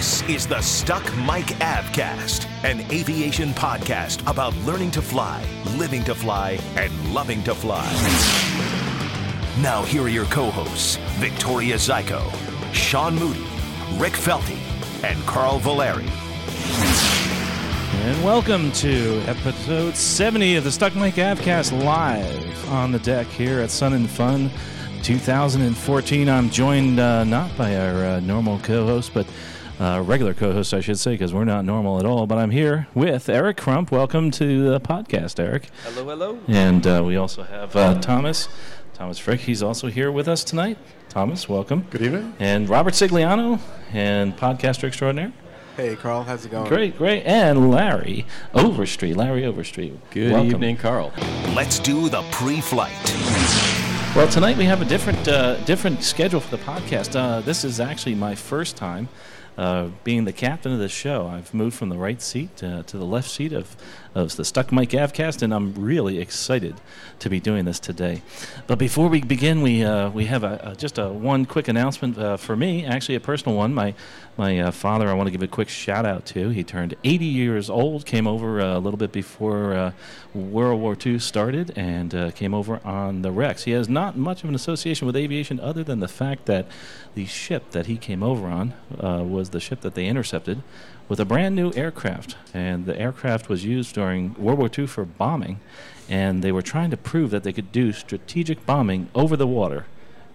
This is the Stuck Mic AvCast, an aviation podcast about learning to fly, living to fly, and loving to fly. Now, here are your co hosts Victoria Zyko, Sean Moody, Rick Felty, and Carl Valeri. And welcome to episode 70 of the Stuck Mic AvCast live on the deck here at Sun and Fun 2014. I'm joined uh, not by our uh, normal co host, but uh, regular co host, I should say, because we're not normal at all. But I'm here with Eric Crump. Welcome to the podcast, Eric. Hello, hello. And uh, we also have uh, Thomas. Thomas Frick, he's also here with us tonight. Thomas, welcome. Good evening. And Robert Sigliano and podcaster extraordinaire. Hey, Carl, how's it going? Great, great. And Larry Overstreet. Larry Overstreet. Good Welcome. evening, Carl. Let's do the pre flight. Well, tonight we have a different uh, different schedule for the podcast. Uh, this is actually my first time being the captain of the show. I've moved from the right seat uh, to the left seat of, of the Stuck Mic AvCast, and I'm really excited to be doing this today. But before we begin, we uh, we have a, a, just a one quick announcement uh, for me, actually a personal one. My my uh, father, I want to give a quick shout out to. He turned 80 years old, came over uh, a little bit before uh, World War II started, and uh, came over on the Rex. He has not much of an association with aviation other than the fact that the ship that he came over on was the ship that they intercepted with a brand new aircraft. And the aircraft was used during World War II for bombing, and they were trying to prove that they could do strategic bombing over the water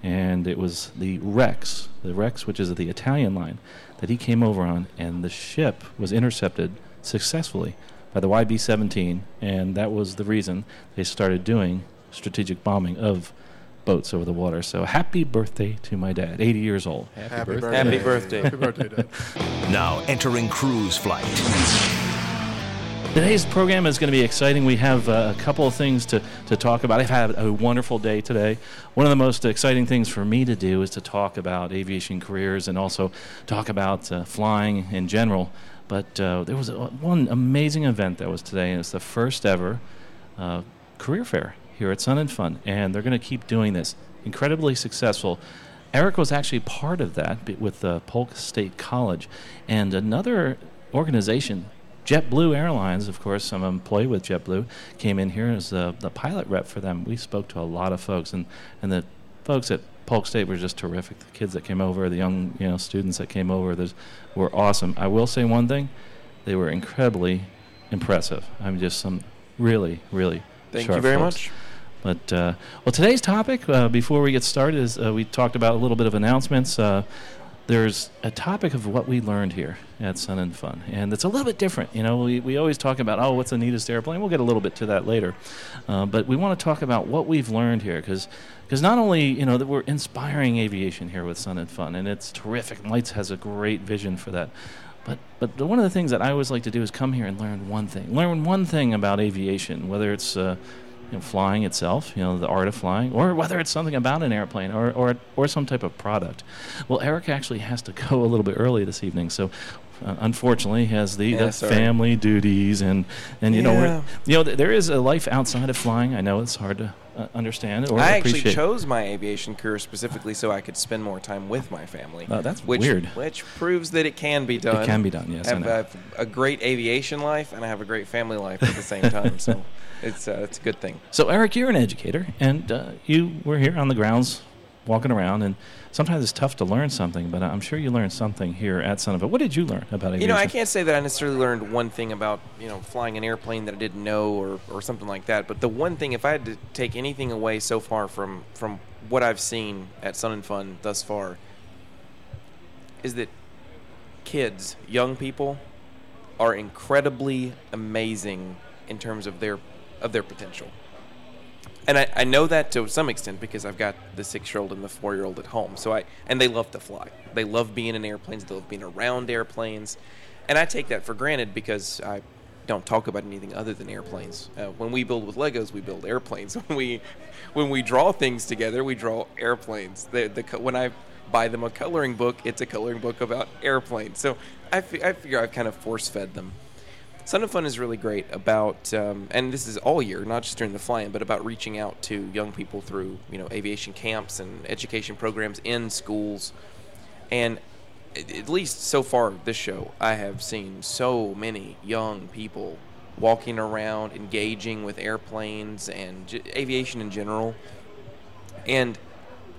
and it was the Rex, the Rex, which is the Italian line, that he came over on, and the ship was intercepted successfully by the YB 17, and that was the reason they started doing strategic bombing of boats over the water. So happy birthday to my dad, 80 years old. Happy, birthday. birthday. Happy birthday. Happy birthday, Dad. Now entering cruise flight. Today's program is going to be exciting. We have uh, a couple of things to, to talk about. I've had a wonderful day today. One of the most exciting things for me to do is to talk about aviation careers and also talk about uh, flying in general. But uh, there was a, one amazing event that was today, and it's the first ever uh, career fair here at Sun and Fun, and they're going to keep doing this. Incredibly successful. Eric was actually part of that with uh, Polk State College, and another organization, JetBlue Airlines, of course, I'm employed with JetBlue, came in here as the, the pilot rep for them. We spoke to a lot of folks, and, and the folks at Polk State were just terrific. The kids that came over, the young you know students that came over, there's, were awesome. I will say one thing: they were incredibly impressive. I'm just some really, really Thank you very folks. much. But uh, well, today's topic, uh, before we get started, is uh, we talked about a little bit of announcements. Uh, there's a topic of what we learned here at Sun and Fun, and it's a little bit different. You know, we, we always talk about, oh, what's the neatest airplane? We'll get a little bit to that later. Uh, but we want to talk about what we've learned here, because not only, you know, that we're inspiring aviation here with Sun and Fun, and it's terrific. Lites has a great vision for that. But, but one of the things that I always like to do is come here and learn one thing. Learn one thing about aviation, whether it's uh, you know, flying itself, you know, the art of flying, or whether it's something about an airplane or, or, or some type of product. Well, Eric actually has to go a little bit early this evening, so uh, unfortunately he has the, Yeah, the family duties and, and you know, Yeah. we're, you know, th- there is a life outside of flying. I know it's hard to uh, understand or I actually chose my aviation career specifically so I could spend more time with my family. Oh, that's which, weird. Which proves that it can be done. It can be done, yes. I have. I have a great aviation life and I have a great family life at the same time. so it's uh, it's a good thing. So, Eric, you're an educator, and uh, you were here on the grounds walking around, and sometimes it's tough to learn something, but I'm sure you learned something here at It. What did you learn about aviation? You know, I can't say that I necessarily learned one thing about you know flying an airplane that I didn't know or, or something like that. But the one thing, if I had to take anything away so far from from what I've seen at Sun and Fun thus far, is that kids, young people, are incredibly amazing in terms of their of their potential. And I, I know that to some extent because I've got the six year old and the four year old at home. So I and they love to fly. They love being in airplanes. They love being around airplanes, and I take that for granted because I don't talk about anything other than airplanes. Uh, when we build with Legos, we build airplanes. When we when we draw things together, we draw airplanes. The, the when I buy them a coloring book, it's a coloring book about airplanes. So I, f- I figure I've kind of force fed them. Sun and Fun is really great about, um, and this is all year, not just during the flying, but about reaching out to young people through you know aviation camps and education programs in schools. And at least so far this show, I have seen so many young people walking around, engaging with airplanes and j- aviation in general. And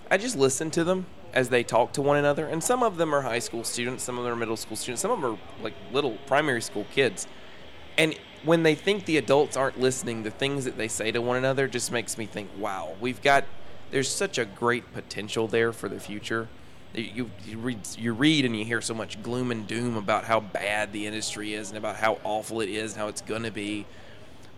I just listen to them as they talk to one another. And some of them are high school students, some of them are middle school students, some of them are like little primary school kids. And when they think the adults aren't listening, the things that they say to one another just makes me think, wow, we've got, there's such a great potential there for the future. You, you, read, you read and you hear so much gloom and doom about how bad the industry is and about how awful it is and how it's to be.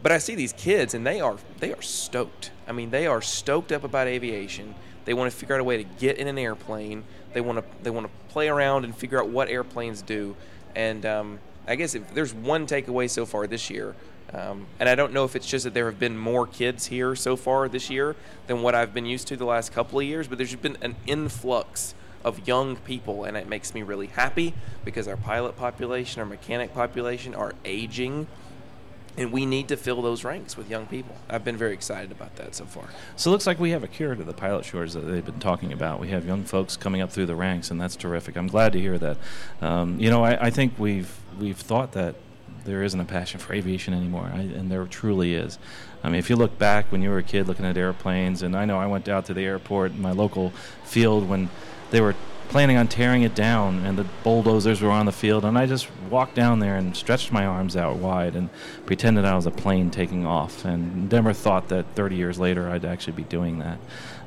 But I see these kids and they are they are stoked. I mean, they are stoked up about aviation. They want to figure out a way to get in an airplane. They want to they want to play around and figure out what airplanes do. And um, I guess if there's one takeaway so far this year, um, and I don't know if it's just that there have been more kids here so far this year than what I've been used to the last couple of years, but there's been an influx of young people, and it makes me really happy because our pilot population, our mechanic population are aging and we need to fill those ranks with young people. I've been very excited about that so far. So it looks like we have a cure to the pilot shortage that they've been talking about. We have young folks coming up through the ranks, and that's terrific. I'm glad to hear that. Um, you know, I, I, think we've we've thought that there isn't a passion for aviation anymore, I, and there truly is. I mean, if you look back when you were a kid looking at airplanes, and I know I went out to the airport in my local field when they were planning on tearing it down, and the bulldozers were on the field. And I just walked down there and stretched my arms out wide and pretended I was a plane taking off, and never thought that 30 years later I'd actually be doing that.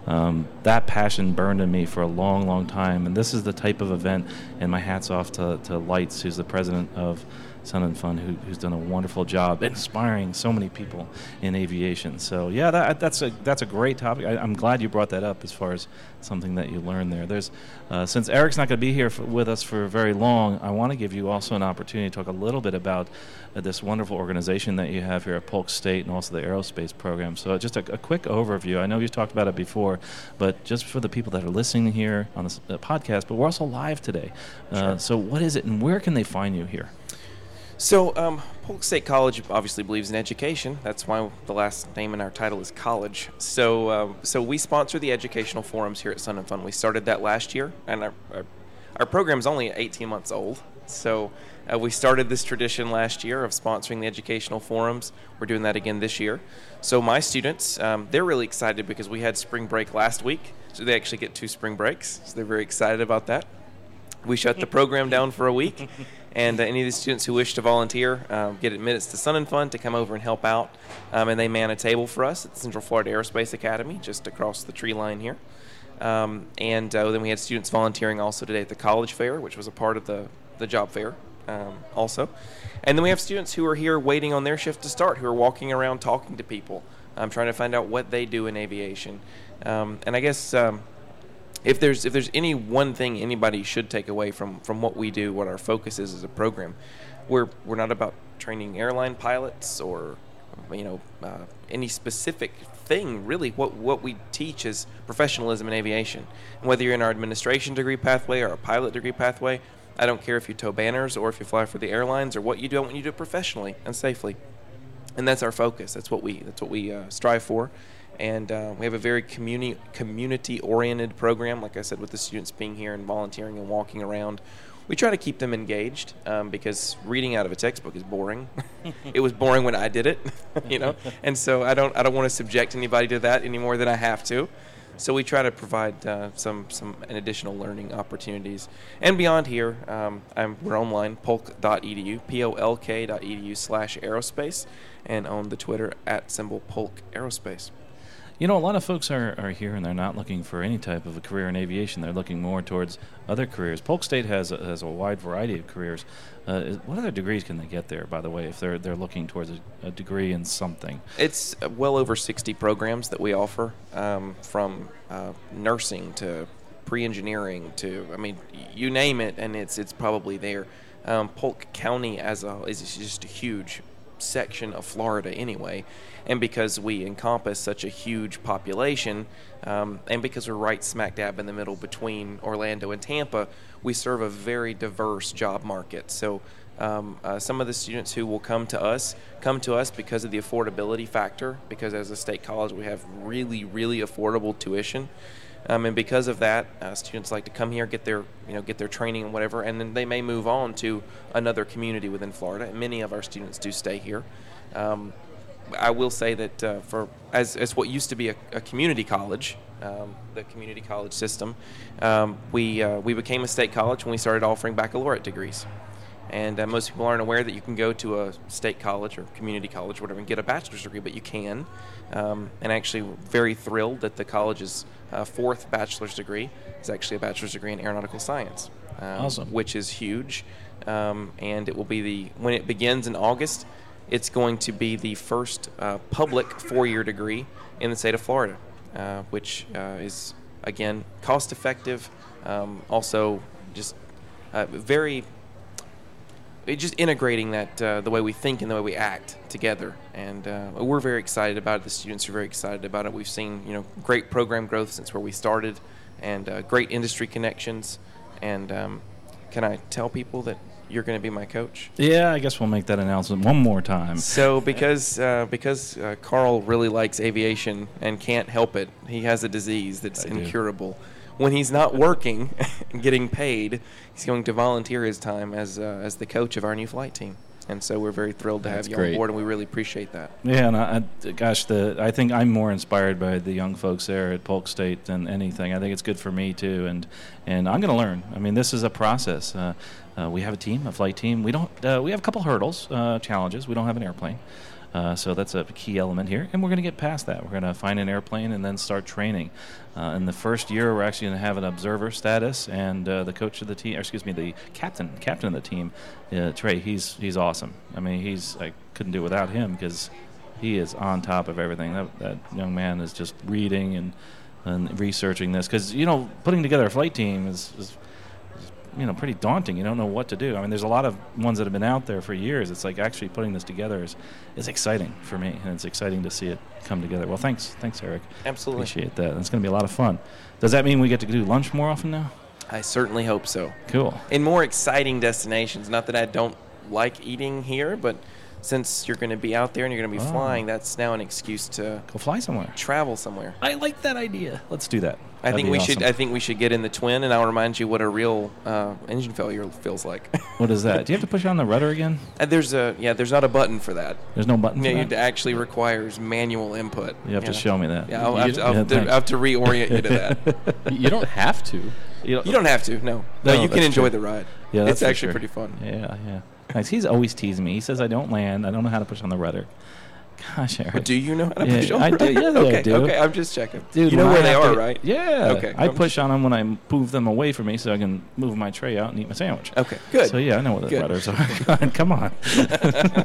Um, that passion burned in me for a long, long time, and this is the type of event. And my hats off to, to Lites, who's the president of Sun and Fun, who, who's done a wonderful job inspiring so many people in aviation. So yeah, that, that's a that's a great topic. I, am glad you brought that up as far as something that you learned there. There's uh, since Eric's not going to be here for, with us for very long, I want to give you also an opportunity to talk a little bit about uh, this wonderful organization that you have here at Polk State and also the aerospace program. So just a, a, quick overview. I know you've talked about it before, but just for the people that are listening here on this uh, podcast, but we're also live today. Uh, sure. So what is it, and where can they find you here? So, um, Polk State College obviously believes in education. That's why the last name in our title is college. So, um, so we sponsor the educational forums here at Sun and Fun. We started that last year, and our, our, our program is only 18 months old. So, uh, we started this tradition last year of sponsoring the educational forums. We're doing that again this year. So, my students, um, they're really excited because we had spring break last week. So, they actually get two spring breaks. So, they're very excited about that. We shut the program down for a week. And uh, any of the students who wish to volunteer um, get admittance to Sun and Fun to come over and help out. Um, and they man a table for us at the Central Florida Aerospace Academy, just across the tree line here. Um, and uh, then we had students volunteering also today at the college fair, which was a part of the, the job fair um, also. And then we have students who are here waiting on their shift to start, who are walking around talking to people, um, trying to find out what they do in aviation. Um, and I guess um, if there's if there's any one thing anybody should take away from from what we do, what our focus is as a program, we're we're not about training airline pilots or you know uh, any specific thing really. What what we teach is professionalism in aviation. And whether you're in our administration degree pathway or a pilot degree pathway i don't care if you tow banners or if you fly for the airlines or what you do I want you to do it professionally and safely. And that's our focus. That's what we that's what we uh, strive for and uh, we have a very community community oriented program. Like I said, with the students being here and volunteering and walking around, we try to keep them engaged um, because reading out of a textbook is boring. it was boring when I did it, you know, and so I don't I don't want to subject anybody to that any more than I have to. So we try to provide uh, some some additional learning opportunities. And beyond here, um, we're online polk.edu, p-o-l-k.edu slash aerospace, and on the Twitter at symbol polk aerospace. You know, a lot of folks are, are here and they're not looking for any type of a career in aviation. They're looking more towards other careers. Polk State has a, has a wide variety of careers. Uh, what other degrees can they get there, by the way, if they're they're looking towards a, a degree in something? It's uh, well over 60 programs that we offer, um, from uh, nursing to pre-engineering to, I mean, you name it, and it's it's probably there. Um, Polk County as a is just a huge section of Florida anyway, and because we encompass such a huge population, um, and because we're right smack dab in the middle between Orlando and Tampa, we serve a very diverse job market. So. Um, uh, some of the students who will come to us come to us because of the affordability factor, because as a state college we have really, really affordable tuition, um, and because of that, uh, students like to come here, get their you know get their training and whatever, and then they may move on to another community within Florida. And many of our students do stay here. Um, I will say that uh, for as, as what used to be a, a community college, um, the community college system, um, we uh, we became a state college when we started offering baccalaureate degrees. And uh, most people aren't aware that you can go to a state college or community college, or whatever, and get a bachelor's degree, but you can. Um, and actually, very thrilled that the college's uh, fourth bachelor's degree is actually a bachelor's degree in aeronautical science, um, Awesome. which is huge. Um, and it will be the when it begins in August, it's going to be the first uh, public four-year degree in the state of Florida, uh, which uh, is again cost-effective, um, also just uh, very just integrating that uh, the way we think and the way we act together. And uh, we're very excited about it. The students are very excited about it. We've seen you know great program growth since where we started and uh, great industry connections. And um, can i tell people that you're going to be my coach? Yeah, I guess we'll make that announcement one more time. so because uh, because uh, Carl really likes aviation and can't help it, he has a disease that's I do. Incurable. When he's not working and getting paid, he's going to volunteer his time as uh, as the coach of our new flight team. And so we're very thrilled to That's have you great. on board, and we really appreciate that. Yeah, and I, I, gosh, the I think I'm more inspired by the young folks there at Polk State than anything. I think it's good for me too, and and I'm going to learn. I mean, this is a process. Uh, uh, we have a team, a flight team. We don't. Uh, we have a couple hurdles, uh, challenges. We don't have an airplane. Uh, so that's a key element here, and we're going to get past that. We're going to find an airplane and then start training. Uh, in the first year, we're actually going to have an observer status, and uh, the coach of the team, excuse me, the captain, captain of the team, uh, Trey. He's he's awesome. I mean, he's I couldn't do it without him because he is on top of everything. That, that young man is just reading and, and researching this because you know putting together a flight team is, is you know pretty daunting. You don't know what to do. I mean, there's a lot of ones that have been out there for years. It's like actually putting this together is is exciting for me, and it's exciting to see it come together. Well, thanks, thanks, Eric. Absolutely. Appreciate that. It's going to be a lot of fun. Does that mean we get to do lunch more often now? I certainly hope so. Cool. In more exciting destinations. Not that I don't like eating here, but since you're going to be out there and you're going to be Oh. flying, that's now an excuse to Go fly somewhere. travel somewhere. I like that idea. Let's do that. I That'd think we awesome. should. I think we should get in the twin, and I'll remind you what a real uh, engine failure feels like. What is that? Do you have to push on the rudder again? And there's a yeah. There's not a button for that. There's no button. Yeah, for it actually requires manual input. You have to show me that. Yeah, I'll, have to, I'll, yeah, have to. I'll have to reorient you to that. you don't have to. You don't, You don't have to. No, no, No, you can enjoy true. the ride. Yeah, that's it's actually pretty fun. Yeah, yeah. Nice. He's always teasing me. He says I don't land. I don't know how to push on the rudder. Gosh, Eric. But do you know how to Yeah, push on I the do. Yeah, I okay, do. okay. I'm just checking. Dude, you know where I they are, to- right? Yeah. Okay, I I'm push on them when I move them away from me so I can move my tray out and eat my sandwich. Okay, good. So yeah, I know what the rudders are. Come on.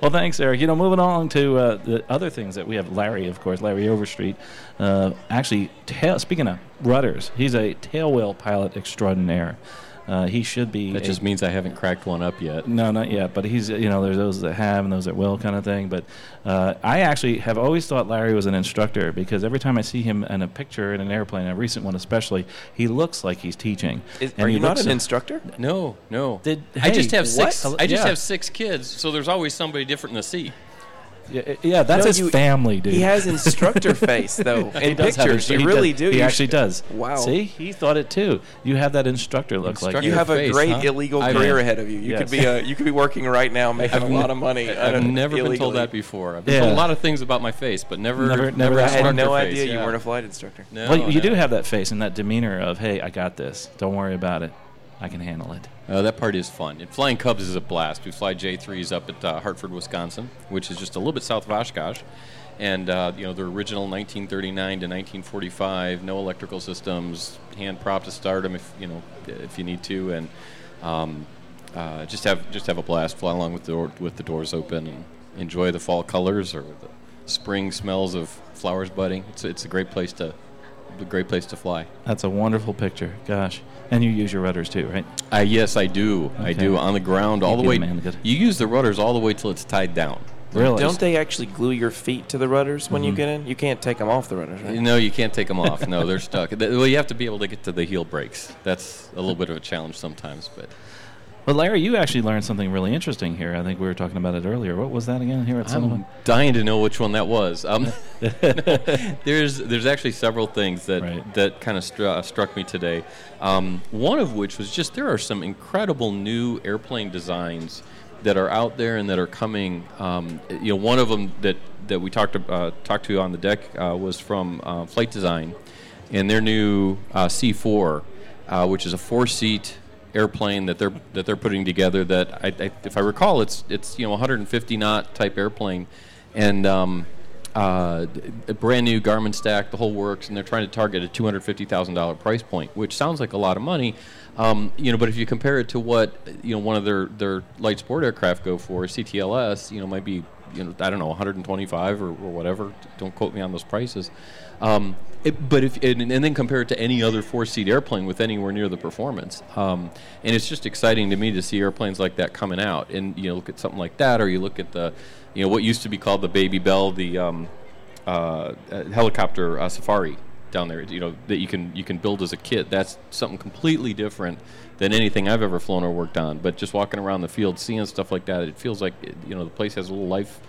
well, thanks, Eric. You know, moving on to uh, the other things that we have. Larry, of course, Larry Overstreet. Uh, actually, tail, speaking of rudders, he's a tailwheel pilot extraordinaire. Uh, he should be. That a- just means I haven't cracked one up yet. no, not yet. But he's, you know, there's those that have and those that will, kind of thing. But uh, I actually have always thought Larry was an instructor because every time I see him in a picture in an airplane, a recent one especially, he looks like he's teaching. Is, And are you not an a- instructor? No, no. Did- I just hey, have six. I just Yeah. have six kids, so there's always somebody different in the seat. Yeah, yeah that's No, his you- family, dude. He has instructor face though He in does have pictures. instru- You he really does- do. He You actually should- does. Wow. See, he thought it too. You have that instructor look like Instructor You you. have a face, great huh? illegal I've- career ahead of you. You Yes. could be a, you could be working right now, making a I've lot of money. I've never been told that before. I've been Yeah. told a lot of things about my face, but never, Never- never that I had no face, idea you weren't a flight instructor. No, well, you do have that face and that demeanor of, "Hey, I got this. Don't worry about it. I can handle it." Uh, that part is fun. And flying Cubs is a blast. We fly J3s up at uh, Hartford, Wisconsin, which is just a little bit south of Oshkosh. and uh, you know the original 1939 to 1945, no electrical systems, hand prop to start them if you know if you need to, and um, uh, just have just have a blast, fly along with the door, with the doors open, and enjoy the fall colors or the spring smells of flowers budding. It's it's a great place to a great place to fly. That's a wonderful picture. Gosh. And you use your rudders too, right? Uh, yes, I do. I do on the ground all You the way. way. 'em, man, good. You use the rudders all the way till it's tied down. Really? Don't they actually glue your feet to the rudders when you get in? You can't take them off the rudders, right? No, you can't take them off. No, they're stuck. Well, you have to be able to get to the heel brakes. That's a little bit of a challenge sometimes, but Well, Larry, you actually learned something really interesting here. I think we were talking about it earlier. What was that again here at I'm dying to know which one that was. Um, there's there's actually several things that Right. that kind of stru- uh, struck me today. Um, one of which was just there are some incredible new airplane designs that are out there and that are coming. Um, you know, one of them that that we talked to, uh, talked to on the deck uh, was from uh, Flight Design, and their new uh, C4, uh, which is a four-seat airplane that they're that they're putting together. That I, I, if I recall, it's it's you know 150 knot type airplane, and um, uh, a brand new Garmin stack, the whole works, and they're trying to target a $250,000 price point, which sounds like a lot of money. Um, you know, but if you compare it to what you know one of their their light sport aircraft go for, CTLS, you know, might be you know I don't know 125 or, or whatever. Don't quote me on those prices. Um, it, but if and, and then compare it to any other four-seat airplane with anywhere near the performance, um, and it's just exciting to me to see airplanes like that coming out. And you know, look at something like that, or you look at the, you know, what used to be called the Baby Belle, the um, uh, uh, helicopter uh, safari down there. You know that you can you can build as a kit. That's something completely different than anything I've ever flown or worked on. But just walking around the field, seeing stuff like that, it feels like you know the place has a little life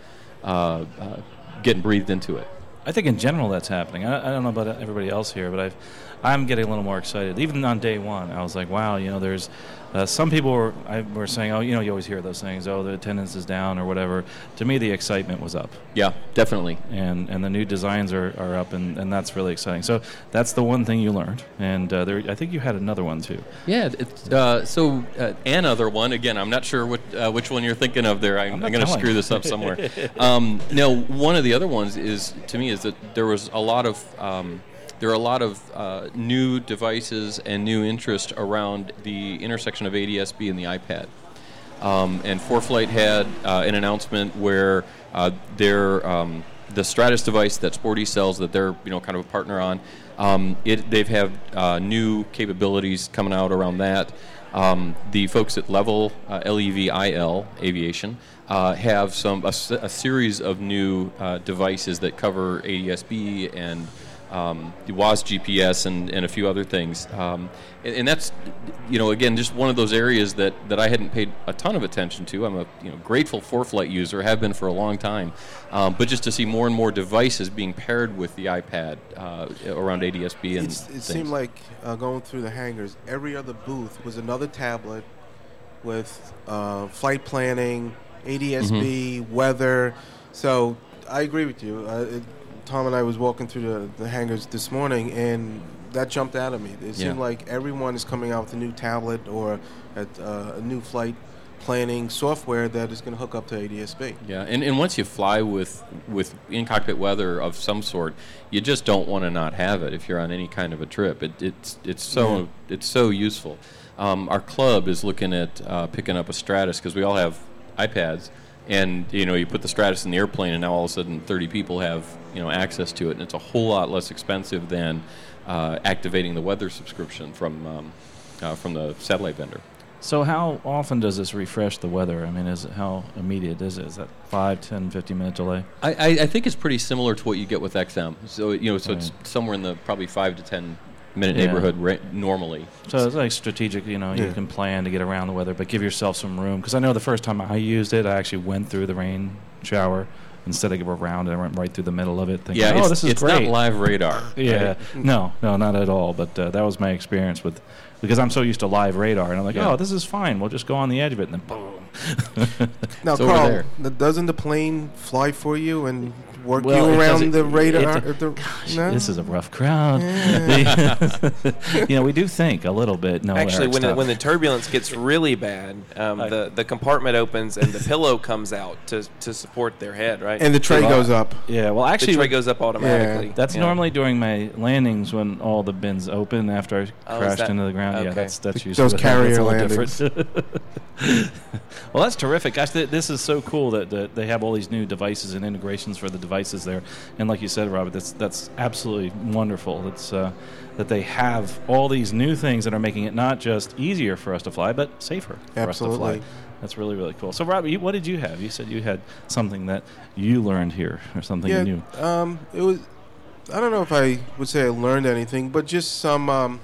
uh, uh, getting breathed into it. I think in general that's happening. I, I don't know about everybody else here, but I've, I'm getting a little more excited. Even on day one, I was like, wow, you know, there's uh, some people were, I, were saying, oh, you know, you always hear those things, oh, the attendance is down or whatever. To me, the excitement was up, Yeah, definitely. and, and the new designs are, are up, and, and that's really exciting. So that's the one thing you learned, and uh, there, I think you had another one too. Yeah, uh, so uh, another one. Again, I'm not sure what, uh, which one you're thinking of there. I'm, I'm I'm, going to screw this up somewhere. um, no, one of the other ones is to me is that there was a lot of um, there are a lot of uh, new devices and new interest around the intersection of ADSB and the iPad. Um, and ForeFlight had uh, an announcement where uh, their um, the Stratus device that Sporty sells that they're you know kind of a partner on. Um, it they've have uh, new capabilities coming out around that. Um, the folks at Level uh, LEVIL Aviation uh, have some a, a series of new uh, devices that cover ADSB and um, the WAAS GPS and, and a few other things. Um, and, and that's, you know, again, just one of those areas that, that I hadn't paid a ton of attention to. I'm a you know grateful ForeFlight user, have been for a long time. Um, but just to see more and more devices being paired with the iPad uh, around ADSB and It's, it things. seemed like uh, going through the hangars, every other booth was another tablet with uh, flight planning, ADSB, Mm-hmm. weather. So I agree with you. Uh, it, Tom and I was walking through the, the hangars this morning, and that jumped out at me. It seemed Yeah. like everyone is coming out with a new tablet or a, uh, a new flight planning software that is going to hook up to ADSB. Yeah, and, and once you fly with with in cockpit weather of some sort, you just don't want to not have it if you're on any kind of a trip. It, it's it's so it's so useful. Um, our club is looking at uh, picking up a Stratus because we all have iPads, and you know you put the Stratus in the airplane, and now all of a sudden 30 people have you know access to it, and it's a whole lot less expensive than uh, activating the weather subscription from um, uh, from the satellite vendor. So how often does this refresh the weather? I mean, is it how immediate is it? Is that 5, 10, 15 minute delay? I, I, I think it's pretty similar to what you get with XM. So you know, so it's somewhere in the probably five to ten minute Yeah. neighborhood ra- normally. So it's like strategic, you know, you can plan to get around the weather, but give yourself some room. Because I know the first time I used it, I actually went through the rain shower instead of go around. And I went right through the middle of it, thinking, Yeah, "Oh, it's, this is it's great." not live radar. Yeah, right? no, no, not at all. But uh, that was my experience with because I'm so used to live radar, and I'm like, Yeah. oh, this is fine. We'll just go on the edge of it, and then boom. Now, It's over Carl, there. doesn't the plane fly for you and work Well, you around doesn't- the radar? it- or the, no? This is a rough crowd. you know, we do think a little bit. No, Actually, when the, when the turbulence gets really bad, um, I- the the compartment opens and the pillow comes out to, to support their head, right? and the tray Well, goes up. yeah, well, actually, the tray goes up automatically. That's Yeah. normally during my landings when all the bins open after I Oh, crashed that- into the ground. Yeah, that's that's usually those carrier It's a little different. well, that's terrific. Gosh, th- this is so cool that, that they have all these new devices and integrations for the devices there. And like you said, Robert, that's that's absolutely wonderful. It's uh, that they have all these new things that are making it not just easier for us to fly, but safer for us to fly. That's really really cool. So, Robert, you, what did you have? You said you had something that you learned here, or something yeah, new. um, it was. I don't know if I would say I learned anything, but just some, um,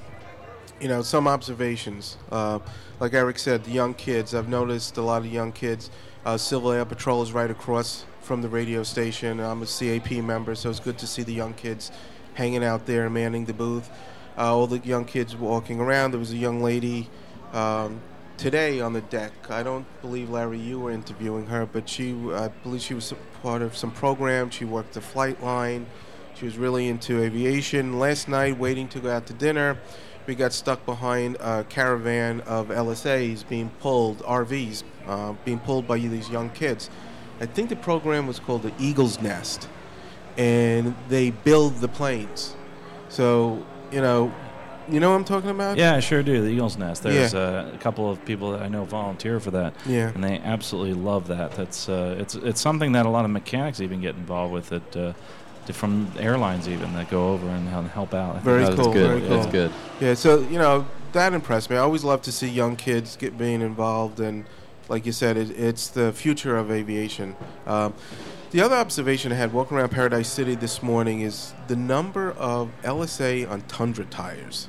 you know, some observations. Uh, like Eric said, the young kids. I've noticed a lot of young kids. Uh, Civil Air Patrol is right across from the radio station. I'm a CAP member, so it's good to see the young kids hanging out there, manning the booth. Uh, all the young kids walking around. There was a young lady um, today on the deck. I don't believe Larry, you were interviewing her, but she, I believe, she was part of some program. She worked the flight line. She was really into aviation. Last night, waiting to go out to dinner, we got stuck behind a caravan of LSAs being pulled, RVs, uh, being pulled by these young kids. I think the program was called the Eagle's Nest, and they build the planes. So, you know, you know what I'm talking about? Yeah, I sure do. The Eagle's Nest. There's Yeah. uh, a couple of people that I know volunteer for that, Yeah. and they absolutely love that. That's uh, it's it's something that a lot of mechanics even get involved with. It uh, from airlines even that go over and help out. Very cool, good. very That's good. Yeah, so you know that impressed me. I always love to see young kids get being involved, and like you said, it, it's the future of aviation. Um, the other observation I had walking around Paradise City this morning is the number of LSA on Tundra tires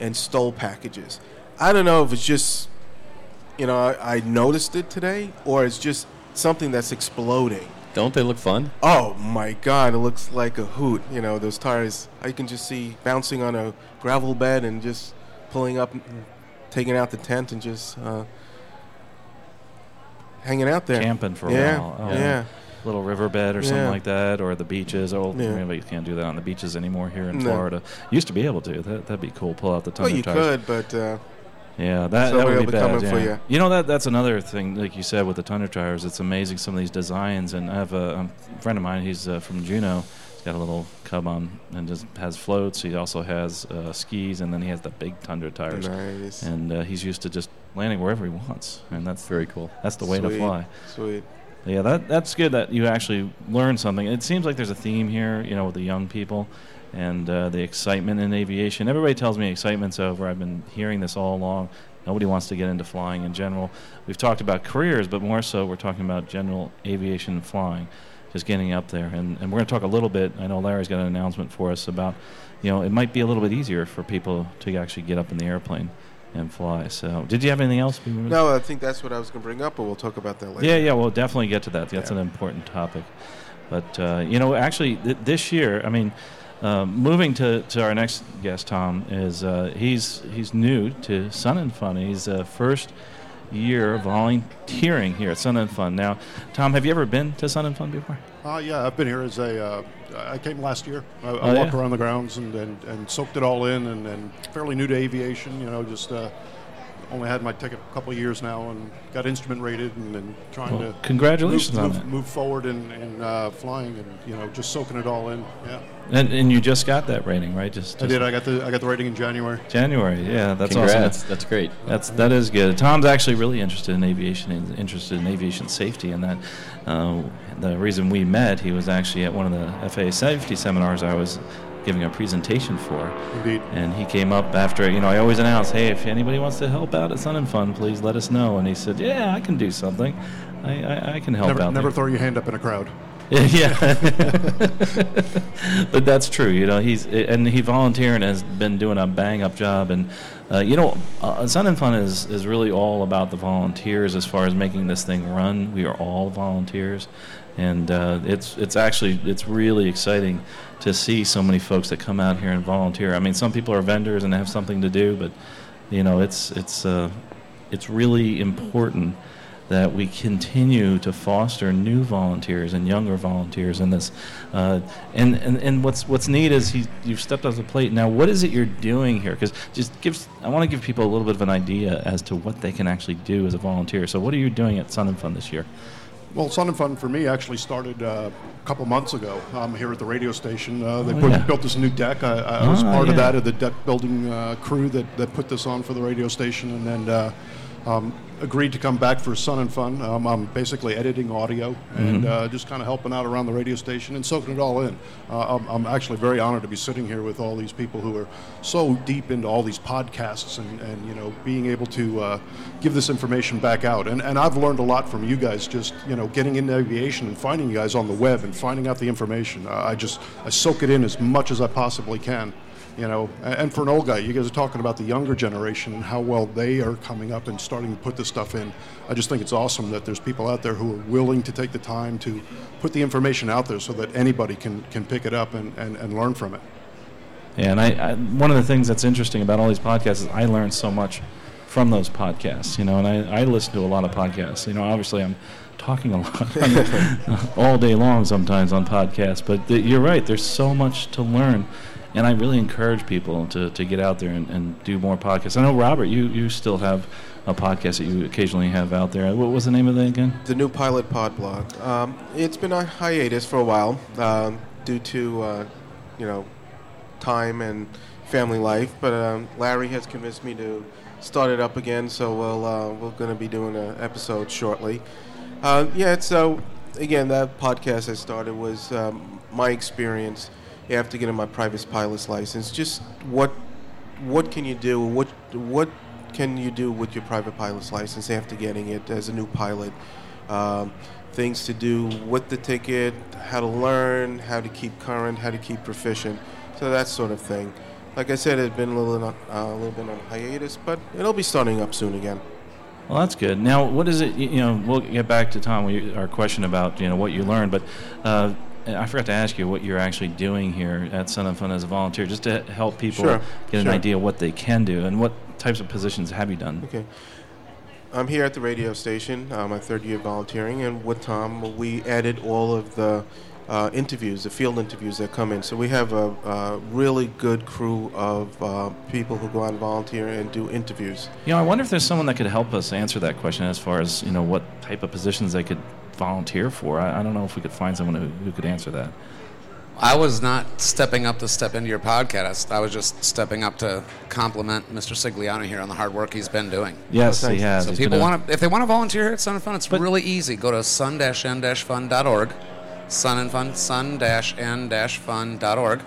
and STOL packages. I don't know if it's just you know I, I noticed it today, or it's just something that's exploding. Don't they look fun? Oh my God! It looks like a hoot. You know those tires. I can just see bouncing on a gravel bed and just pulling up, and taking out the tent and just uh, hanging out there. camping for a yeah, while. Oh, yeah. Little riverbed or something Yeah. like that, or the beaches. Oh, Yeah. maybe you can't do that on the beaches anymore here in No. Florida. Used to be able to. That that'd be cool. Pull out the Well, you tires. could, but uh, Yeah, that, that would be be bad. yeah. for you. You know that that's another thing, like you said with the Tundra tires. It's amazing some of these designs. And I have a, um friend of mine. He's uh, from Juneau. He's got a little cub on and just has floats. He also has uh, skis, and then he has the big Tundra tires. nice. And uh, he's used to just landing wherever he wants, and that's Very cool. that's the way to fly. Sweet. Yeah, that that's good that you actually learn something. It seems like there's a theme here, you know, with the young people and uh, the excitement in aviation. Everybody tells me excitement's over. I've been hearing this all along. Nobody wants to get into flying in general. We've talked about careers, but more so we're talking about general aviation flying, just getting up there. And, and we're going to talk a little bit. I know Larry's got an announcement for us about, you know, it might be a little bit easier for people to actually get up in the airplane and fly. So, did you have anything else? No, I think that's what I was going to bring up, but we'll talk about that later. yeah, yeah, we'll definitely get to that. That's Yeah. an important topic. But uh, you know, actually, th- this year, I mean, uh, moving to, to our next guest, Tom is uh, he's he's new to Sun and Fun. He's uh, first year volunteering here at Sun and Fun. Now, Tom, have you ever been to Sun and Fun before? Uh, yeah, I've been here as a. Uh, I came last year. I, I Oh, walked yeah? around the grounds and, and, and soaked it all in, and, and fairly new to aviation. You know, just uh, only had my ticket a couple of years now, and got instrument rated, and, and trying Well, to congratulations move, on move, that. move forward in, in uh, flying, and you know, just soaking it all in. Yeah, And, and you just got that rating, right? Just, I did. I got the I got the rating in January. January. Yeah, that's Congrats. awesome. That's great. That's that is good. Tom's actually really interested in aviation and interested in aviation safety, and that uh, the reason we met, he was actually at one of the FAA safety seminars I was giving a presentation for, Indeed. and he came up after. You know, I always announce, hey, if anybody wants to help out at Sun and Fun, please let us know. And he said, yeah, I can do something. I I, I can help Never out. never there." throw your hand up in a crowd. yeah, but that's true. You know, he's and he volunteered and has been doing a bang up job. And uh, you know, uh, Sun and Fun is is really all about the volunteers as far as making this thing run. We are all volunteers, and uh, it's it's actually it's really exciting to see so many folks that come out here and volunteer. I mean, some people are vendors and have something to do, but you know, it's it's uh, it's really important that we continue to foster new volunteers and younger volunteers in this. Uh, and, and and what's what's neat is he you've stepped up the plate. Now, what is it you're doing here? Because just gives I want to give people a little bit of an idea as to what they can actually do as a volunteer. So, what are you doing at Sun and Fun this year? Well, Sun and Fun for me actually started uh, a couple months ago um, here at the radio station. Uh, they Oh, put, yeah. built this new deck. I, I was Ah, part of that, of the deck building uh, crew that, that put this on for the radio station, and then uh, um, agreed to come back for Sun and Fun. Um, I'm basically editing audio and Mm-hmm. uh, just kind of helping out around the radio station and soaking it all in. Uh, I'm, I'm actually very honored to be sitting here with all these people who are so deep into all these podcasts and, and you know being able to uh, give this information back out. And, and I've learned a lot from you guys just you know getting into aviation and finding you guys on the web and finding out the information. Uh, I just I soak it in as much as I possibly can. You know, and for an old guy, you guys are talking about the younger generation and how well they are coming up and starting to put this stuff in. I just think it's awesome that there's people out there who are willing to take the time to put the information out there so that anybody can, can pick it up and, and, and learn from it. Yeah, and I, I one of the things that's interesting about all these podcasts is I learn so much from those podcasts. You know, and I, I listen to a lot of podcasts. You know, obviously I'm talking a lot all day long sometimes on podcasts, but th- you're right. There's so much to learn. And I really encourage people to, to get out there and, and do more podcasts. I know, Robert, you, you still have a podcast that you occasionally have out there. What was the name of that again? The new Pilot Pod blog. Um, it's been on hiatus for a while um, due to, uh, you know, time and family life. But um, Larry has convinced me to start it up again, so we'll uh, we're going to be doing an episode shortly. Uh, yeah, so again, that podcast I started was um, my experience after getting my private pilot's license. Just what what can you do? What what can you do with your private pilot's license after getting it as a new pilot? Um, things to do with the ticket, how to learn, how to keep current, how to keep proficient, so that sort of thing. Like I said, it's been a little uh, a little bit on hiatus, but it'll be starting up soon again. Well, that's good. Now, what is it? You know, we'll get back to Tom. Our question about you know what you learned, but uh, I forgot to ask you what you're actually doing here at Sun and Fun as a volunteer, just to help people Sure, get an idea of what they can do and what types of positions have you done. Okay. I'm here at the radio station, uh, my third year volunteering, and with Tom, we added all of the uh, interviews, the field interviews that come in. So we have a, a really good crew of uh, people who go out and volunteer and do interviews. You know, I wonder if there's someone that could help us answer that question as far as you know what type of positions they could volunteer for. I, I don't know if we could find someone who, who could answer that. I was not stepping up to step into your podcast. I was just stepping up to compliment Mr. Sigliano here on the hard work he's been doing. Yes, he has. So He's people want to, if they want to volunteer here at Sun and Fun, it's But- really easy. Go to sun-n-fun.org, Sun and Fun, sun-n-fun.org,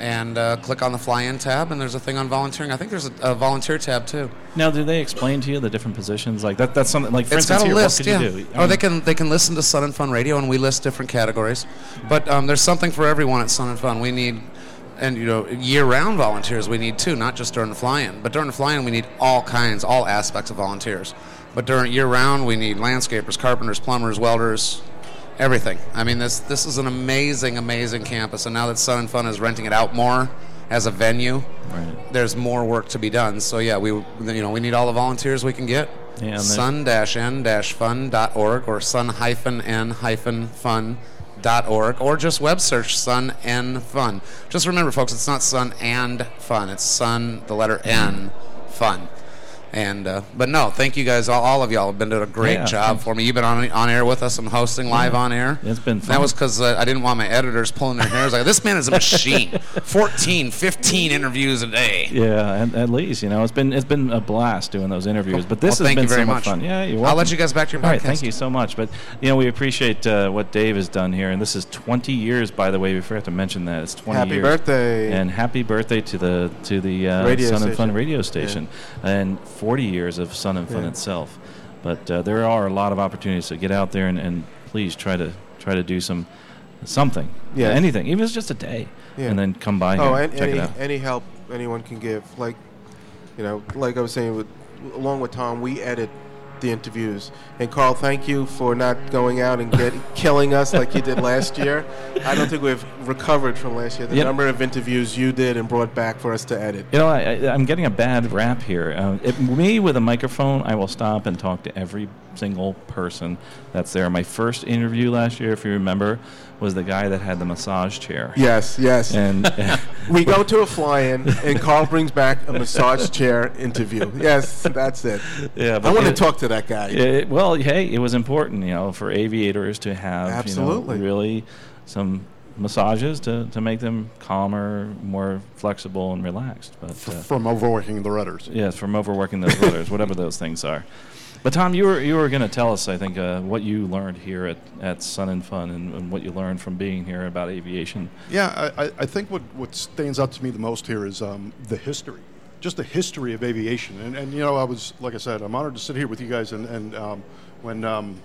and uh, click on the fly-in tab. And there's a thing on volunteering. I think there's a, a volunteer tab too. Now, do they explain to you the different positions? Like that? That's something. Like for it's instance, here, list, what could yeah. you do? I Or they can they can listen to Sun and Fun Radio, and we list different categories. But um, there's something for everyone at Sun and Fun. We need, and you know, year-round volunteers we need too, not just during the fly-in. But during the fly-in, we need all kinds, all aspects of volunteers. But during year-round, we need landscapers, carpenters, plumbers, welders, everything. I mean, this this is an amazing, amazing campus. And now that Sun and Fun is renting it out more as a venue, Right. there's more work to be done. So yeah, we you know we need all the volunteers we can get. Yeah, sun-n-fun.org or sun-n-fun.org or just web search sun n fun. Just remember, folks, it's not sun and fun. It's sun, the letter N, fun. And uh, but no, thank you guys. All, all of y'all have been doing a great Yeah, job thanks. for me. You've been on on air with us. I'm hosting live on air. It's been fun. That was because uh, I didn't want my editors pulling their hairs. Like this man is a machine. 14, 15 interviews a day. Yeah, at, at least you know it's been it's been a blast doing those interviews. But this Well, has been very so much much. fun. Yeah, you're I'll let you guys back to your podcast. All right, thank you so much. But you know we appreciate uh, what Dave has done here, and this is 20 years, by the way. We forgot to mention that it's 20 Happy years. birthday. And happy birthday to the to the uh, Radio Sun and Fun radio station, and 40 years of Sun and Fun Yeah. itself. But uh, there are a lot of opportunities to get out there and, and please try to try to do some something, Yeah. anything, even if it's just a day, Yeah. and then come by Oh, here, and check any it out. any help anyone can give, like you know, like I was saying, with along with Tom, we edit the interviews. And Carl, thank you for not going out and get, killing us like you did last year. I don't think we've recovered from last year. The Yeah. number of interviews you did and brought back for us to edit. You know, I, I, I'm getting a bad rap here. Uh, it, me with a microphone, I will stop and talk to every single person that's there. My first interview last year, if you remember, was the guy that had the massage chair. Yes, yes. And we go to a fly-in, and Carl brings back a massage chair interview. Yes, that's it. yeah, I but want to talk to that guy. It, well, hey, it was important, you know, for aviators to have Absolutely. you know, really some massages to, to make them calmer, more flexible, and relaxed. But uh, from overworking the rudders. yes, from overworking those rudders, whatever those things are. But Tom, you were you were going to tell us, I think, uh, what you learned here at, at Sun and Fun, and, and what you learned from being here about aviation. Yeah, I, I- think what, what stands out to me the most here is um, the history, just the history of aviation. And, and, you know, I was, like I said, I'm honored to sit here with you guys. And, and um, when um,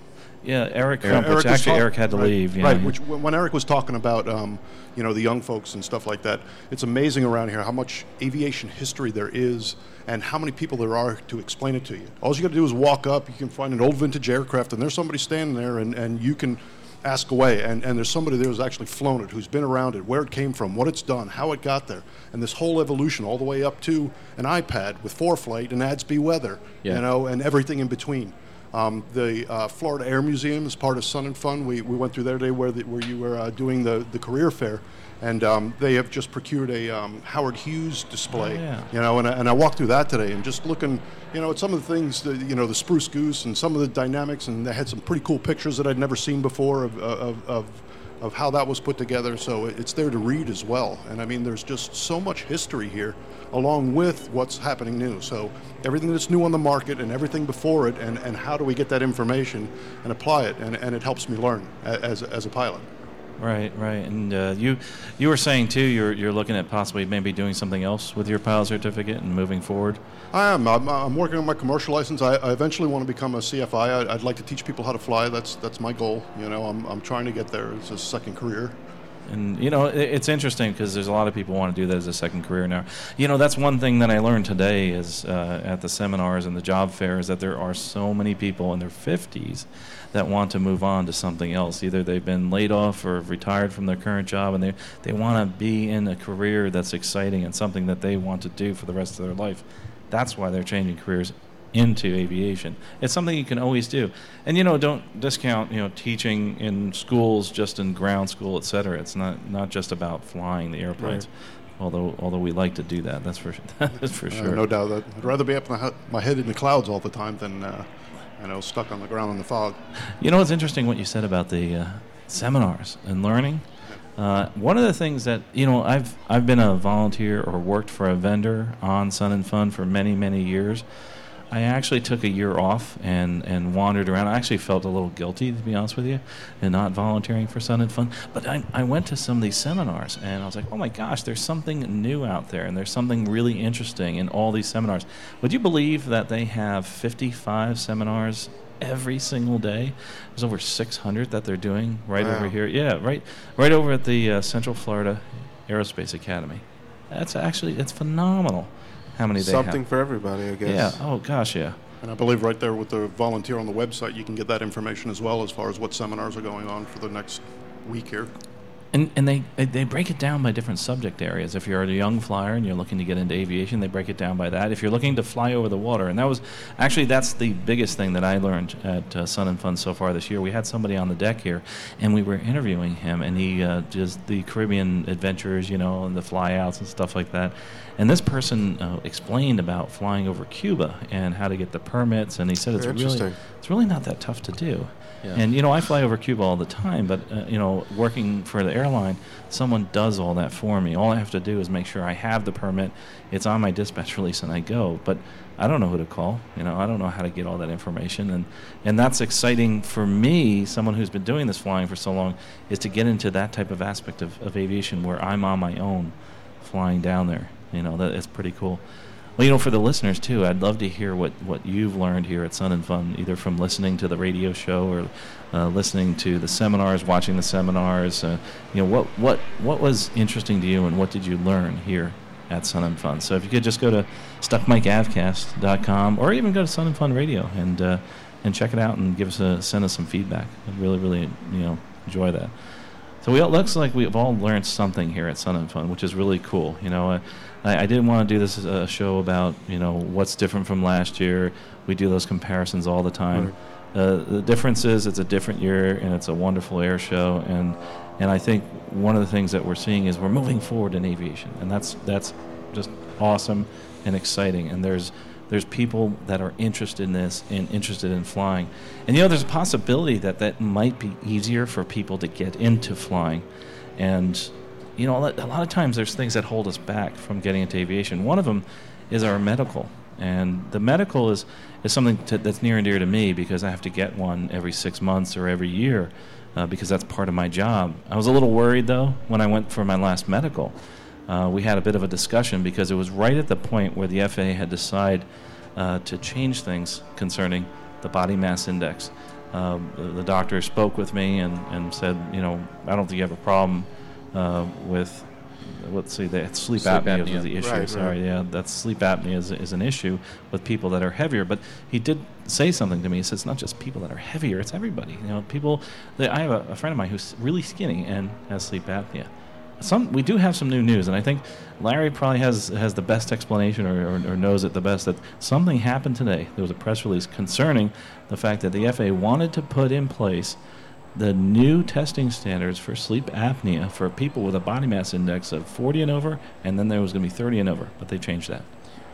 Yeah, Eric Crump, which actually talk- Eric had to right, leave. you right, know. which when when Eric was talking about, um, you know, the young folks and stuff like that, it's amazing around here how much aviation history there is and how many people there are to explain it to you. All you got to do is walk up, you can find an old vintage aircraft, and there's somebody standing there, and, and you can ask away. And, and there's somebody there who's actually flown it, who's been around it, where it came from, what it's done, how it got there, and this whole evolution all the way up to an iPad with ForeFlight and ADS-B weather, Yeah. you know, and everything in between. Um, the uh, Florida Air Museum is part of Sun and Fun. We, we went through there today where, the, where you were uh, doing the, the career fair, and um, they have just procured a um, Howard Hughes display. Oh, yeah. You know, and I, and I walked through that today and just looking, you know, at some of the things, that, you know, the spruce goose and some of the dynamics, and they had some pretty cool pictures that I'd never seen before of, of, of, of how that was put together. So it's there to read as well. And I mean, there's just so much history here, along with what's happening new. So everything that's new on the market and everything before it, and, and how do we get that information and apply it? And, and it helps me learn as, as a pilot. Right, right. And uh, you you were saying too, you're you're looking at possibly maybe doing something else with your pilot certificate and moving forward. I am. I'm, I'm working on my commercial license. I, I eventually want to become a CFI. I, I'd like to teach people how to fly. That's that's my goal. You know, I'm, I'm trying to get there. It's a second career. And you know, it, it's interesting because there's a lot of people want to do that as a second career now. You know, that's one thing that I learned today is uh, at the seminars and the job fairs that there are so many people in their 50s that want to move on to something else. Either they've been laid off or retired from their current job, and they they want to be in a career that's exciting and something that they want to do for the rest of their life. That's why they're changing careers into aviation. It's something you can always do. And you know, don't discount, you know, teaching in schools just in ground school, et cetera. It's not not just about flying the airplanes. Although although we like to do that, that's for that's for Uh, sure. no doubt that I'd rather be up my, he- my head in the clouds all the time than uh, you know stuck on the ground in the fog. You know, it's interesting what you said about the uh, seminars and learning. Uh, one of the things that you know, I've I've been a volunteer or worked for a vendor on Sun and Fun for many many years. I actually took a year off and, and wandered around. I actually felt a little guilty, to be honest with you, and not volunteering for Sun and Fun. But I, I went to some of these seminars and I was like, oh my gosh, there's something new out there and there's something really interesting in all these seminars. Would you believe that they have 55 seminars every single day? There's over 600 that they're doing right over here. Yeah, right, right over at the uh, Central Florida Aerospace Academy. That's actually, it's phenomenal how many they have. Something for everybody, I guess. Yeah. Oh gosh, yeah. And I believe right there with the volunteer on the website, you can get that information as well as far as what seminars are going on for the next week here. And and they they- they break it down by different subject areas. If you're a young flyer and you're looking to get into aviation, they break it down by that. If you're looking to fly over the water, and that was actually that's the biggest thing that I learned at uh, Sun and Fun so far this year. We had somebody on the deck here, and we were interviewing him, and he uh, does the Caribbean adventures, you know, and the flyouts and stuff like that. And this person uh, explained about flying over Cuba and how to get the permits, and he said it's really it's really not that tough to do. And you know, I fly over Cuba all the time, but uh, you know, working for the airline, someone does all that for me. All I have to do is make sure I have the permit. It's on my dispatch release, and I go. But I don't know who to call. You know, I don't know how to get all that information, and and that's exciting for me, someone who's been doing this flying for so long, is to get into that type of aspect of, of aviation where I'm on my own, flying down there. You know, that is pretty cool. Well, you know, for the listeners too, I'd love to hear what, what you've learned here at Sun and Fun, either from listening to the radio show or uh, listening to the seminars, watching the seminars. Uh, you know, what what what was interesting to you, and what did you learn here at Sun and Fun? So if you could just go to stuckmicavcast.com or even go to Sun and Fun Radio and uh, and check it out and give us a send us some feedback. I'd really, really, you know, enjoy that. So we, it looks like we've all learned something here at Sun and Fun, which is really cool. You know, I, I didn't want to do this as a show about you know what's different from last year. We do those comparisons all the time. Right. Uh, the difference is it's a different year and it's a wonderful air show and and I think one of the things that we're seeing is we're moving forward in aviation and that's that's just awesome and exciting and there's there's people that are interested in this and interested in flying. And you know, there's a possibility that that might be easier for people to get into flying. And you know, a lot of times there's things that hold us back from getting into aviation. One of them is our medical. And the medical is, is something to, that's near and dear to me because I have to get one every six months or every year uh, because that's part of my job. I was a little worried though when I went for my last medical uh, we had a bit of a discussion because it was right at the point where the FAA had decided uh, to change things concerning the body mass index. Um, the, the, doctor spoke with me and, and said, you know, I don't think you have a problem uh, with, let's see, the sleep, sleep apnea, apnea. was the issue. Right, Sorry, right. yeah, that's sleep apnea is, is an issue with people that are heavier. But he did say something to me. He says, it's not just people that are heavier, it's everybody. You know, people, that, I have a, a friend of mine who's really skinny and has sleep apnea some we do have some new news, and I think Larry probably has has the best explanation or, or, or, knows it the best that something happened today. There was a press release concerning the fact that the FAA wanted to put in place the new testing standards for sleep apnea for people with a body mass index of 40 and over, and then there was going to be 30 and over, but they changed that.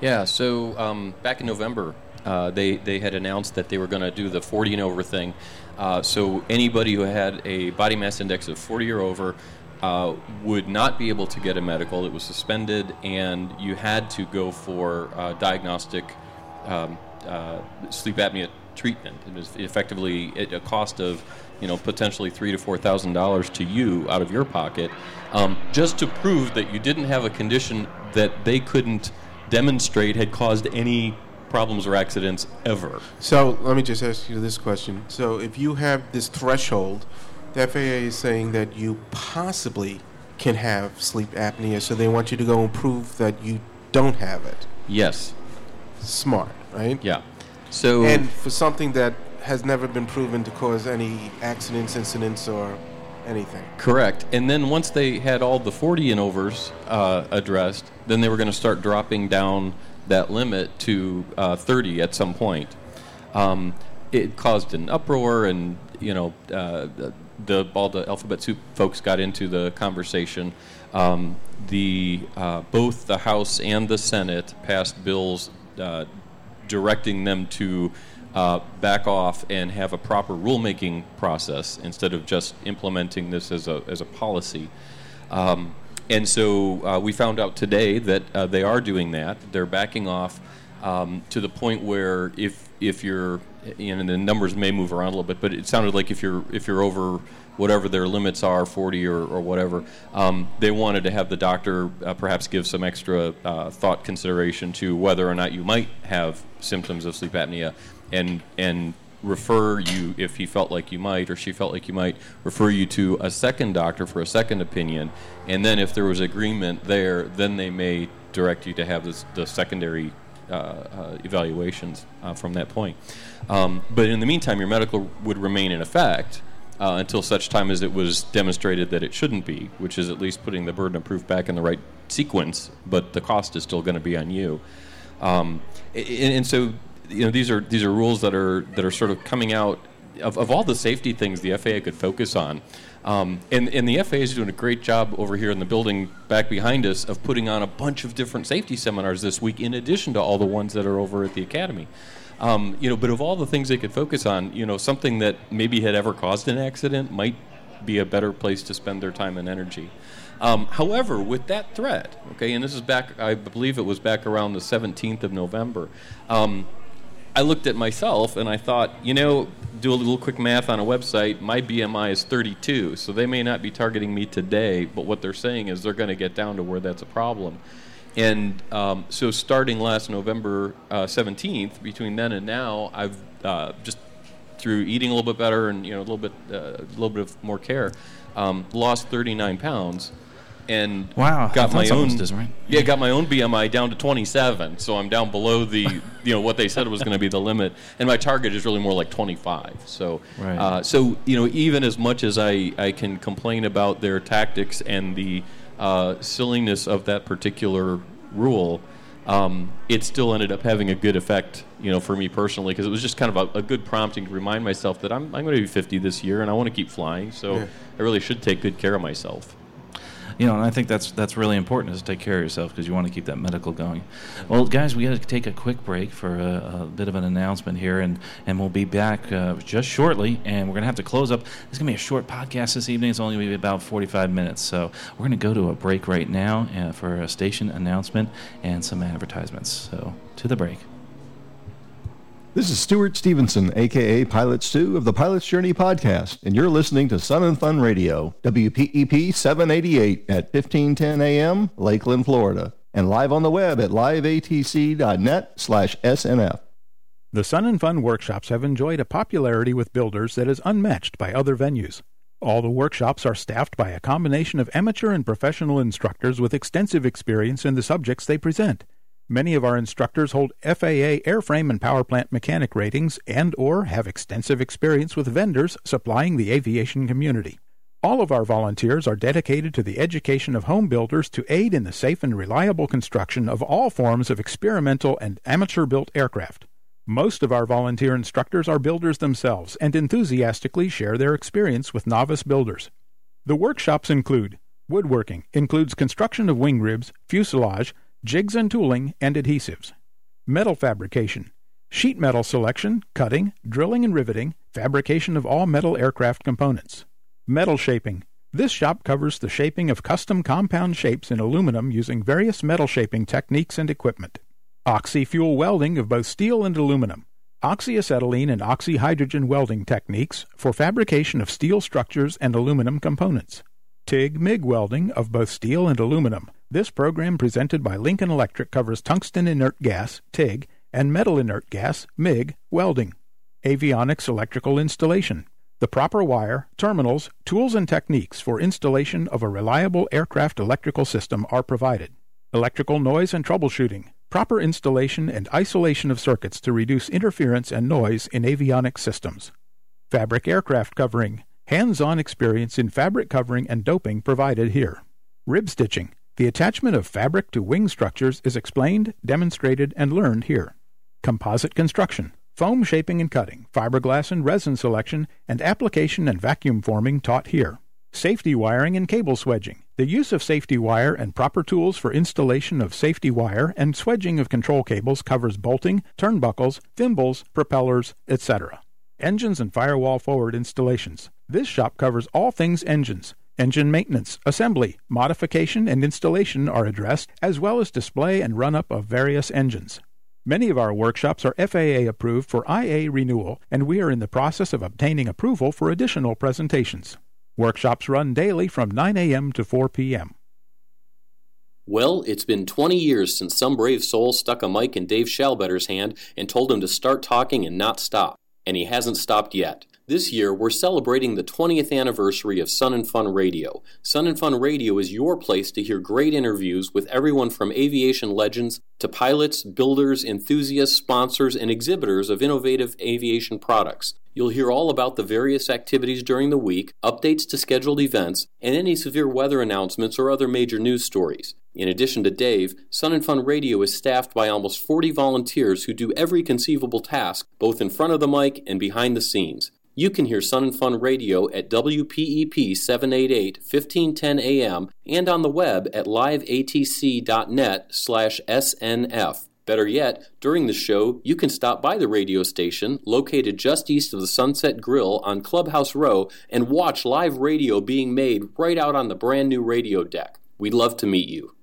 Yeah, so um, back in November, uh, they, they had announced that they were going to do the 40 and over thing. Uh, so anybody who had a body mass index of 40 or over uh, would not be able to get a medical. It was suspended, and you had to go for uh, diagnostic um, uh, sleep apnea treatment. It was effectively at a cost of, you know, potentially three to four thousand dollars to you out of your pocket, um, just to prove that you didn't have a condition that they couldn't demonstrate had caused any problems or accidents ever. So let me just ask you this question: So if you have this threshold the FAA is saying that you possibly can have sleep apnea, so they want you to go and prove that you don't have it. Yes. Smart, right? Yeah. So and for something that has never been proven to cause any accidents, incidents, or anything. Correct. And then once they had all the 40 and overs uh, addressed, then they were going to start dropping down that limit to uh, 30 at some point. Um, it caused an uproar, and you know, uh, the all the alphabet soup folks got into the conversation. Um, the uh, both the House and the Senate passed bills uh, directing them to uh, back off and have a proper rulemaking process instead of just implementing this as a as a policy. Um, and so uh, we found out today that uh, they are doing that. They're backing off um, to the point where if if you're you know, the numbers may move around a little bit, but it sounded like if you're if you're over whatever their limits are, 40 or, or whatever, um, they wanted to have the doctor uh, perhaps give some extra uh, thought consideration to whether or not you might have symptoms of sleep apnea, and and refer you if he felt like you might or she felt like you might refer you to a second doctor for a second opinion, and then if there was agreement there, then they may direct you to have this, the secondary uh, uh, evaluations uh, from that point. Um, but in the meantime, your medical would remain in effect uh, until such time as it was demonstrated that it shouldn't be, which is at least putting the burden of proof back in the right sequence, but the cost is still going to be on you. Um, and, and, so, you know, these are these are rules that are that are sort of coming out of, of all the safety things the FAA could focus on. Um, and, and the FAA is doing a great job over here in the building back behind us of putting on a bunch of different safety seminars this week, in addition to all the ones that are over at the Academy. Um, you know, but of all the things they could focus on, you know, something that maybe had ever caused an accident might be a better place to spend their time and energy. Um, however, with that threat, okay, and this is back, I believe it was back around the 17th of November. Um, I looked at myself and I thought, you know, do a little quick math on a website. My BMI is 32, so they may not be targeting me today, but what they're saying is they're going to get down to where that's a problem. And um, so, starting last November uh, 17th, between then and now, I've uh, just through eating a little bit better and you know a little bit uh, a little bit of more care, um, lost 39 pounds. And Wow, got my own right. yeah got my own BMI down to 27. So I'm down below the you know what they said was going to be the limit, and my target is really more like 25. So Right. uh, so you know even as much as I I can complain about their tactics and the uh, silliness of that particular rule. Um, it still ended up having a good effect, you know, for me personally, because it was just kind of a, a good prompting to remind myself that I'm, I'm going to be 50 this year and I want to keep flying, so I really should take good care of myself. You know, and I think that's that's really important is to take care of yourself because you want to keep that medical going. Well, guys, we got to take a quick break for a, a bit of an announcement here, and and we'll be back uh, just shortly. And we're gonna have to close up. It's gonna be a short podcast this evening. It's only gonna be about 45 minutes, so we're gonna go to a break right now uh, for a station announcement and some advertisements. So to the break. This is Stuart Stevenson, aka Pilot Stu of the Pilot's Journey podcast, and you're listening to Sun and Fun Radio, WPEP 788 at 1510 AM, Lakeland, Florida, and live on the web at liveatc.net slash SNF. The Sun and Fun workshops have enjoyed a popularity with builders that is unmatched by other venues. All the workshops are staffed by a combination of amateur and professional instructors with extensive experience in the subjects they present. Many of our instructors hold FAA airframe and power plant mechanic ratings and or have extensive experience with vendors supplying the aviation community. All of our volunteers are dedicated to the education of home builders to aid in the safe and reliable construction of all forms of experimental and amateur built aircraft. Most of our volunteer instructors are builders themselves and enthusiastically share their experience with novice builders. The workshops include woodworking, includes construction of wing ribs, fuselage, jigs and tooling, and adhesives. Metal fabrication, sheet metal selection, cutting, drilling and riveting, fabrication of all metal aircraft components. Metal shaping. This shop covers the shaping of custom compound shapes in aluminum using various metal shaping techniques and equipment. Oxy-fuel welding of both steel and aluminum. Oxyacetylene and oxyhydrogen welding techniques for fabrication of steel structures and aluminum components. TIG MIG welding of both steel and aluminum. This program presented by Lincoln Electric covers tungsten inert gas, TIG, and metal inert gas, MIG, welding. Avionics electrical installation. The proper wire, terminals, tools, and techniques for installation of a reliable aircraft electrical system are provided. Electrical noise and troubleshooting. Proper installation and isolation of circuits to reduce interference and noise in avionics systems. Fabric aircraft covering. Hands on experience in fabric covering and doping provided here. Rib stitching. The attachment of fabric to wing structures is explained, demonstrated, and learned here. Composite construction. Foam shaping and cutting, fiberglass and resin selection, and application and vacuum forming taught here. Safety wiring and cable swedging. The use of safety wire and proper tools for installation of safety wire and swedging of control cables covers bolting, turnbuckles, thimbles, propellers, etc. Engines and firewall forward installations. This shop covers all things engines. Engine maintenance, assembly, modification, and installation are addressed, as well as display and run up of various engines. Many of our workshops are FAA approved for IA renewal, and we are in the process of obtaining approval for additional presentations. Workshops run daily from 9 a.m. to 4 p.m. Well, it's been 20 years since some brave soul stuck a mic in Dave Shalbetter's hand and told him to start talking and not stop. And he hasn't stopped yet. This year, we're celebrating the 20th anniversary of Sun and Fun Radio. Sun and Fun Radio is your place to hear great interviews with everyone from aviation legends to pilots, builders, enthusiasts, sponsors, and exhibitors of innovative aviation products. You'll hear all about the various activities during the week, updates to scheduled events, and any severe weather announcements or other major news stories. In addition to Dave, Sun and Fun Radio is staffed by almost 40 volunteers who do every conceivable task, both in front of the mic and behind the scenes. You can hear Sun and Fun Radio at WPEP 788 1510 AM and on the web at liveatc.net slash SNF. Better yet, during the show, you can stop by the radio station located just east of the Sunset Grill on Clubhouse Row and watch live radio being made right out on the brand new radio deck. We'd love to meet you.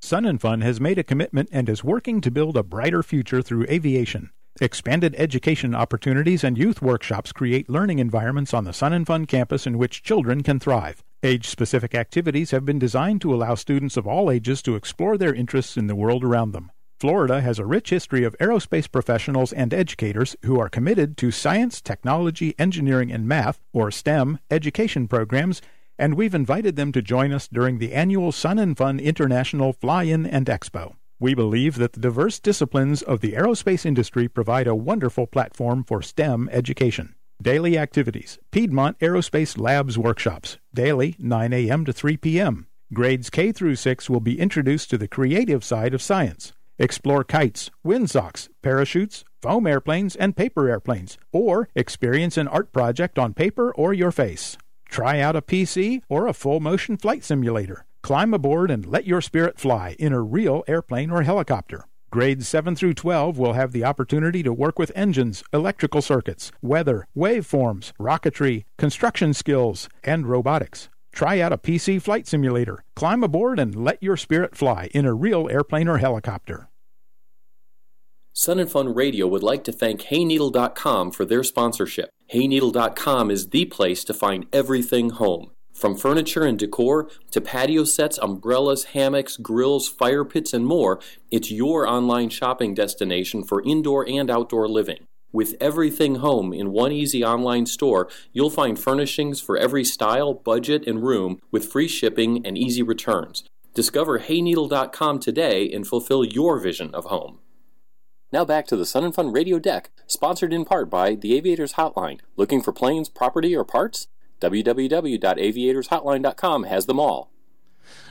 Sun and Fun has made a commitment and is working to build a brighter future through aviation. Expanded education opportunities and youth workshops create learning environments on the Sun and Fun campus in which children can thrive. Age specific activities have been designed to allow students of all ages to explore their interests in the world around them. Florida has a rich history of aerospace professionals and educators who are committed to science, technology, engineering, and math, or STEM, education programs and we've invited them to join us during the annual Sun and Fun International Fly In and Expo. We believe that the diverse disciplines of the aerospace industry provide a wonderful platform for STEM education. Daily activities Piedmont Aerospace Labs workshops, daily 9 a.m. to 3 p.m. Grades K through 6 will be introduced to the creative side of science. Explore kites, windsocks, parachutes, foam airplanes, and paper airplanes, or experience an art project on paper or your face. Try out a PC or a full motion flight simulator. Climb aboard and let your spirit fly in a real airplane or helicopter. Grades 7 through 12 will have the opportunity to work with engines, electrical circuits, weather, waveforms, rocketry, construction skills, and robotics. Try out a PC flight simulator. Climb aboard and let your spirit fly in a real airplane or helicopter. Sun and Fun Radio would like to thank Hayneedle.com for their sponsorship. Hayneedle.com is the place to find everything home. From furniture and decor to patio sets, umbrellas, hammocks, grills, fire pits, and more, it's your online shopping destination for indoor and outdoor living. With everything home in one easy online store, you'll find furnishings for every style, budget, and room with free shipping and easy returns. Discover Hayneedle.com today and fulfill your vision of home. Now back to the Sun and Fun Radio Deck, sponsored in part by the Aviators Hotline. Looking for planes, property, or parts? www.aviatorshotline.com has them all.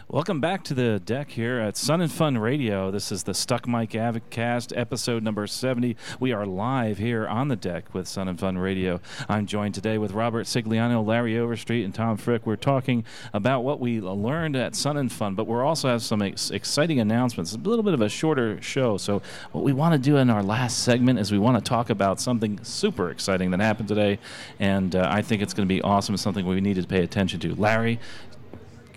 Welcome back to the deck here at Sun and Fun Radio. This is the Stuck Mic AvCast, episode number 70. We are live here on the deck with Sun and Fun Radio. I'm joined today with Robert Sigliano, Larry Overstreet, and Tom Frick. We're talking about what we learned at Sun and Fun, but we're also have some ex- exciting announcements. It's a little bit of a shorter show. So, what we want to do in our last segment is we want to talk about something super exciting that happened today, and uh, I think it's going to be awesome. Something we need to pay attention to. Larry,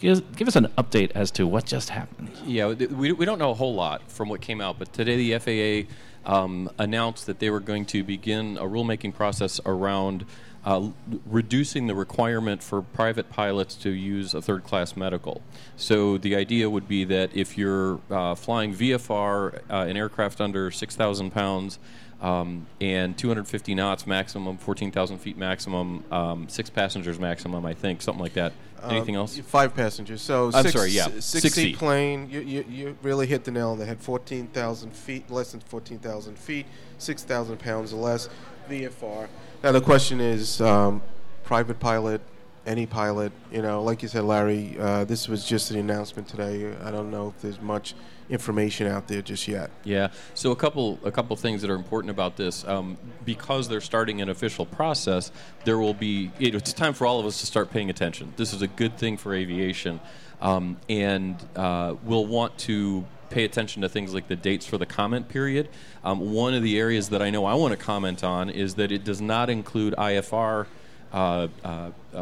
give, give us an update as to what just happened. Yeah, we, we don't know a whole lot from what came out, but today the FAA um, announced that they were going to begin a rulemaking process around uh, reducing the requirement for private pilots to use a third class medical. So the idea would be that if you're uh, flying VFR, uh, an aircraft under 6,000 pounds, um, and 250 knots maximum, 14,000 feet maximum, um, six passengers maximum, I think, something like that. Anything Um, else? Five passengers. So I'm six, sorry, yeah, six, six seat feet. plane. You, you, you really hit the nail on the head. Fourteen thousand feet, less than fourteen thousand feet, six thousand pounds or less. VFR. Now the question is, um, private pilot, any pilot. You know, like you said, Larry. Uh, this was just an announcement today. I don't know if there's much information out there just yet. Yeah. So a couple a couple things that are important about this, um, because they're starting an official process, there will be. It's time for all of us to start paying attention. This is a good thing for aviation, um, and uh, we'll want to pay attention to things like the dates for the comment period. Um, one of the areas that I know I want to comment on is that it does not include IFR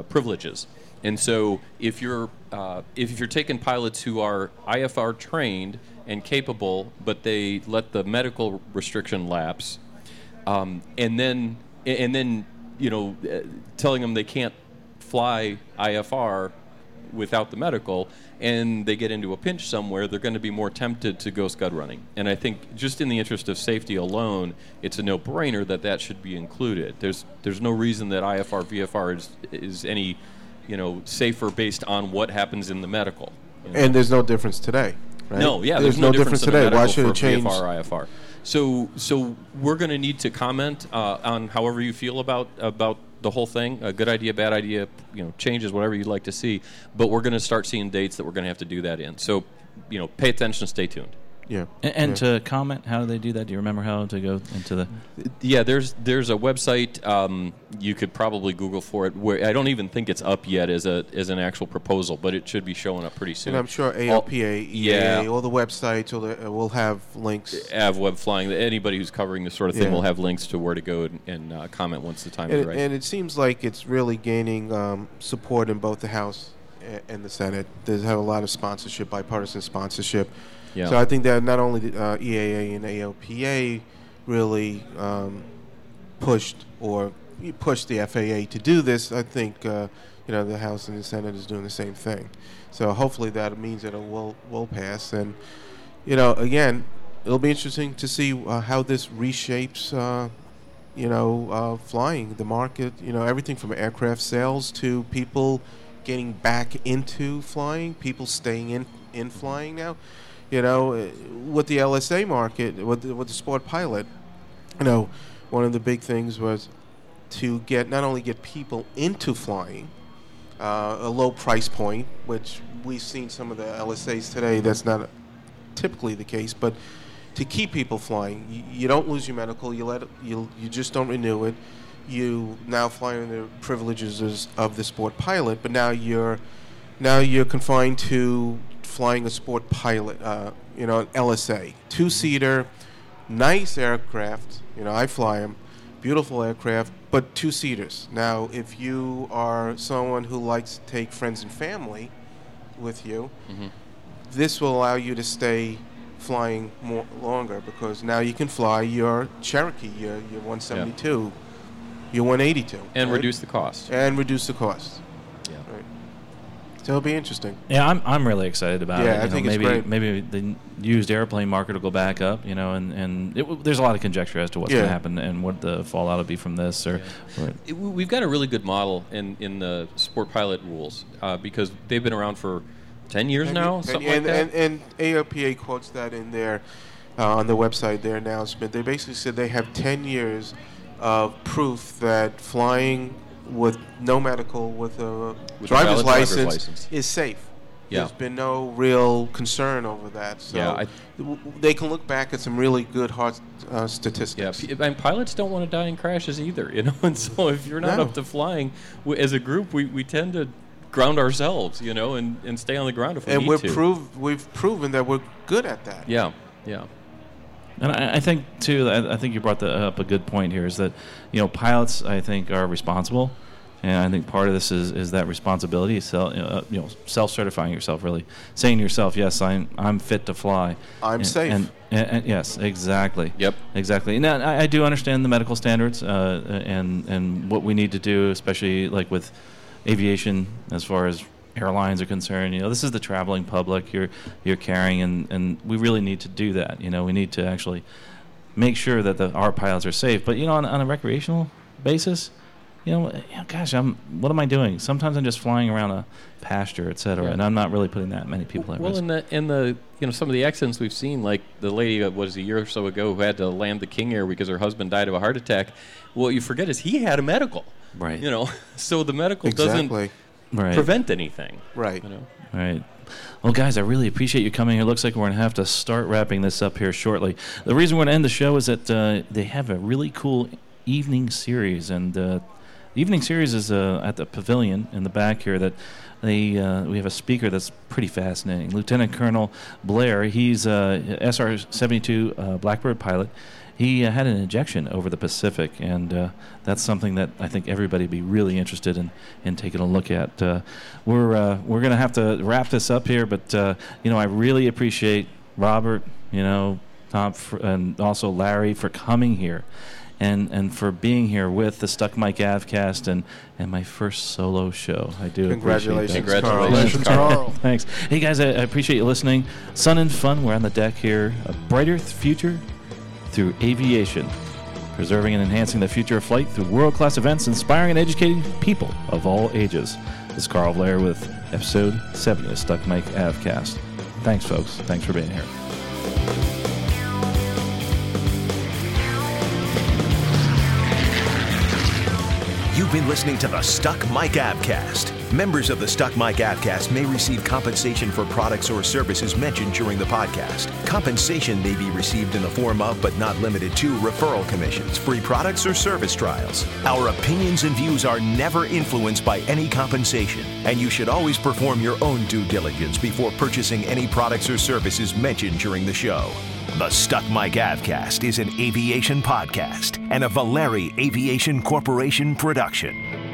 privileges. And so, if you're uh, if you're taking pilots who are IFR trained and capable, but they let the medical restriction lapse, um, and then and then you know uh, telling them they can't fly IFR without the medical, and they get into a pinch somewhere, they're going to be more tempted to go scud running. And I think just in the interest of safety alone, it's a no-brainer that that should be included. There's there's no reason that IFR VFR is is any you know safer based on what happens in the medical. you know? And there's no difference today. Right? No, yeah, there's, no, difference, in a today. Why should it change? VFR IFR. So, so we're going to need to comment uh, on however you feel about about the whole thing. A good idea, bad idea, you know, changes, whatever you'd like to see. But we're going to start seeing dates that we're going to have to do that in. So, you know, pay attention, stay tuned. Yeah. And, and yeah. to comment, how do they do that? Do you remember how to go into the? Yeah, there's there's a website um, you could probably Google for it. Where I don't even think it's up yet as a as an actual proposal, but it should be showing up pretty soon. And I'm sure All- ALPA, yeah. EAA, all the websites will, uh, will have links. Av Flying. Anybody who's covering this sort of thing Yeah. will have links to where to go and, and uh, comment once the time is And, right. and it seems like it's really gaining um, support in both the House and the Senate. There's have a lot of sponsorship, bipartisan sponsorship. Yeah. So I think that not only uh, EAA and ALPA really um, pushed or pushed the FAA to do this, I think uh, you know the House and the Senate is doing the same thing. So hopefully that means that it will will pass. And you know, again, it'll be interesting to see uh, how this reshapes. Uh, you know, uh, flying the market. You know, everything from aircraft sales to people getting back into flying. People staying in in flying now. You know, uh, with the LSA market, with the, with the sport pilot, you know, one of the big things was to get not only get people into flying, uh, a low price point, which we've seen some of the LSAs today. That's not typically the case, but to keep people flying, you, you don't lose your medical. You let you you just don't renew it. You now fly in the privileges of the sport pilot, but now you're now you're confined to flying a sport pilot. Uh, you know, an LSA, two seater, nice aircraft. You know, I fly them, beautiful aircraft, but two seaters. Now, if you are someone who likes to take friends and family with you, this will allow you to stay flying more longer because now you can fly your Cherokee, your, your 172, your 182, and right? reduce the cost. and reduce the cost. Yeah. So it'll be interesting. Yeah, I'm, I'm really excited about Yeah, it. I You know, think it's maybe great. maybe the used airplane market will go back up, you know, and and it, there's a lot of conjecture as to what's going to happen and what the fallout will be from this. Or, or It- we- we've got a really good model in, in the sport pilot rules uh, because they've been around for 10 years And- now, and, something and, like that. and, and AOPA quotes that in their uh, on the website, their announcement. They basically said they have 10 years of proof that flying with no medical, with a With a driver's, driver's license, license. is safe. Yeah. There's been no real concern over that. So Yeah, I- they can look back at some really good hard uh, yeah, statistics. p- and pilots don't want to die in crashes either, you know. And so if you're not No. up to flying, we, as a group, we, we tend to ground ourselves, you know, and, and stay on the ground if we and need to. prove we've proven that we're good at that. yeah, yeah. And I, I think too. I, I think you brought the, up a good point here. Is that you know pilots I think are responsible, and I think part of this is, is that responsibility. So you know, uh, you know self-certifying yourself, really saying to yourself, "Yes, I'm I'm fit to fly. I'm And- safe. And, and, and yes, exactly. Yep. Exactly. Now I, I do understand the medical standards uh, and and what we need to do, especially like with aviation as far as airlines are concerned. You know, this is the traveling public you're you're carrying, and, and we really need to do that. You know, we need to actually make sure that the, our pilots are safe. But you know, on, on a recreational basis, you know, eh, you know, gosh, I'm what am I doing? Sometimes I'm just flying around a pasture, et cetera, Yeah. and I'm not really putting that many people at Well, risk. in the in the you know some of the accidents we've seen, like the lady that was a year or so ago who had to land the King Air because her husband died of a heart attack. What you forget is he had a medical. Right. You know, so the medical Exactly. doesn't right. prevent anything. Right. You know. Right. Well, guys, I really appreciate you coming here. Looks like we're going to have to start wrapping this up here shortly. The reason we're going to end the show is that uh, they have a really cool evening series, and uh, the evening series is uh, at the pavilion in the back here. That they uh, we have a speaker that's pretty fascinating. Lieutenant Colonel Blair. He's a SR-72 uh, Blackbird pilot. He uh, had an injection over the Pacific, and uh, that's something that I think everybody would be really interested in, in taking a look at. Uh, we're uh, we're going to have to wrap this up here, but uh, you know I really appreciate Robert, you know Tom, for, and also Larry for coming here, and and for being here with the Stuck Mic AvCast and and my first solo show. I do Congratulations, appreciate that. Carl. Congratulations, Carl. Carl. Thanks. Hey guys, I, I appreciate you listening. Sun and fun. We're on the deck here. A brighter future through aviation. Preserving and enhancing the future of flight through world class events, inspiring and educating people of all ages. This is Carl Blair with episode 70 of Stuck Mic AvCast. Thanks, folks. Thanks for being here. Been listening to the Stuck Mic AvCast. Members of the Stuck Mic AvCast may receive compensation for products or services mentioned during the podcast. Compensation may be received in the form of, but not limited to, referral commissions, free products, or service trials. Our opinions and views are never influenced by any compensation, and you should always perform your own due diligence before purchasing any products or services mentioned during the show. The Stuck Mic AvCast is an aviation podcast and a Valeri Aviation Corporation production.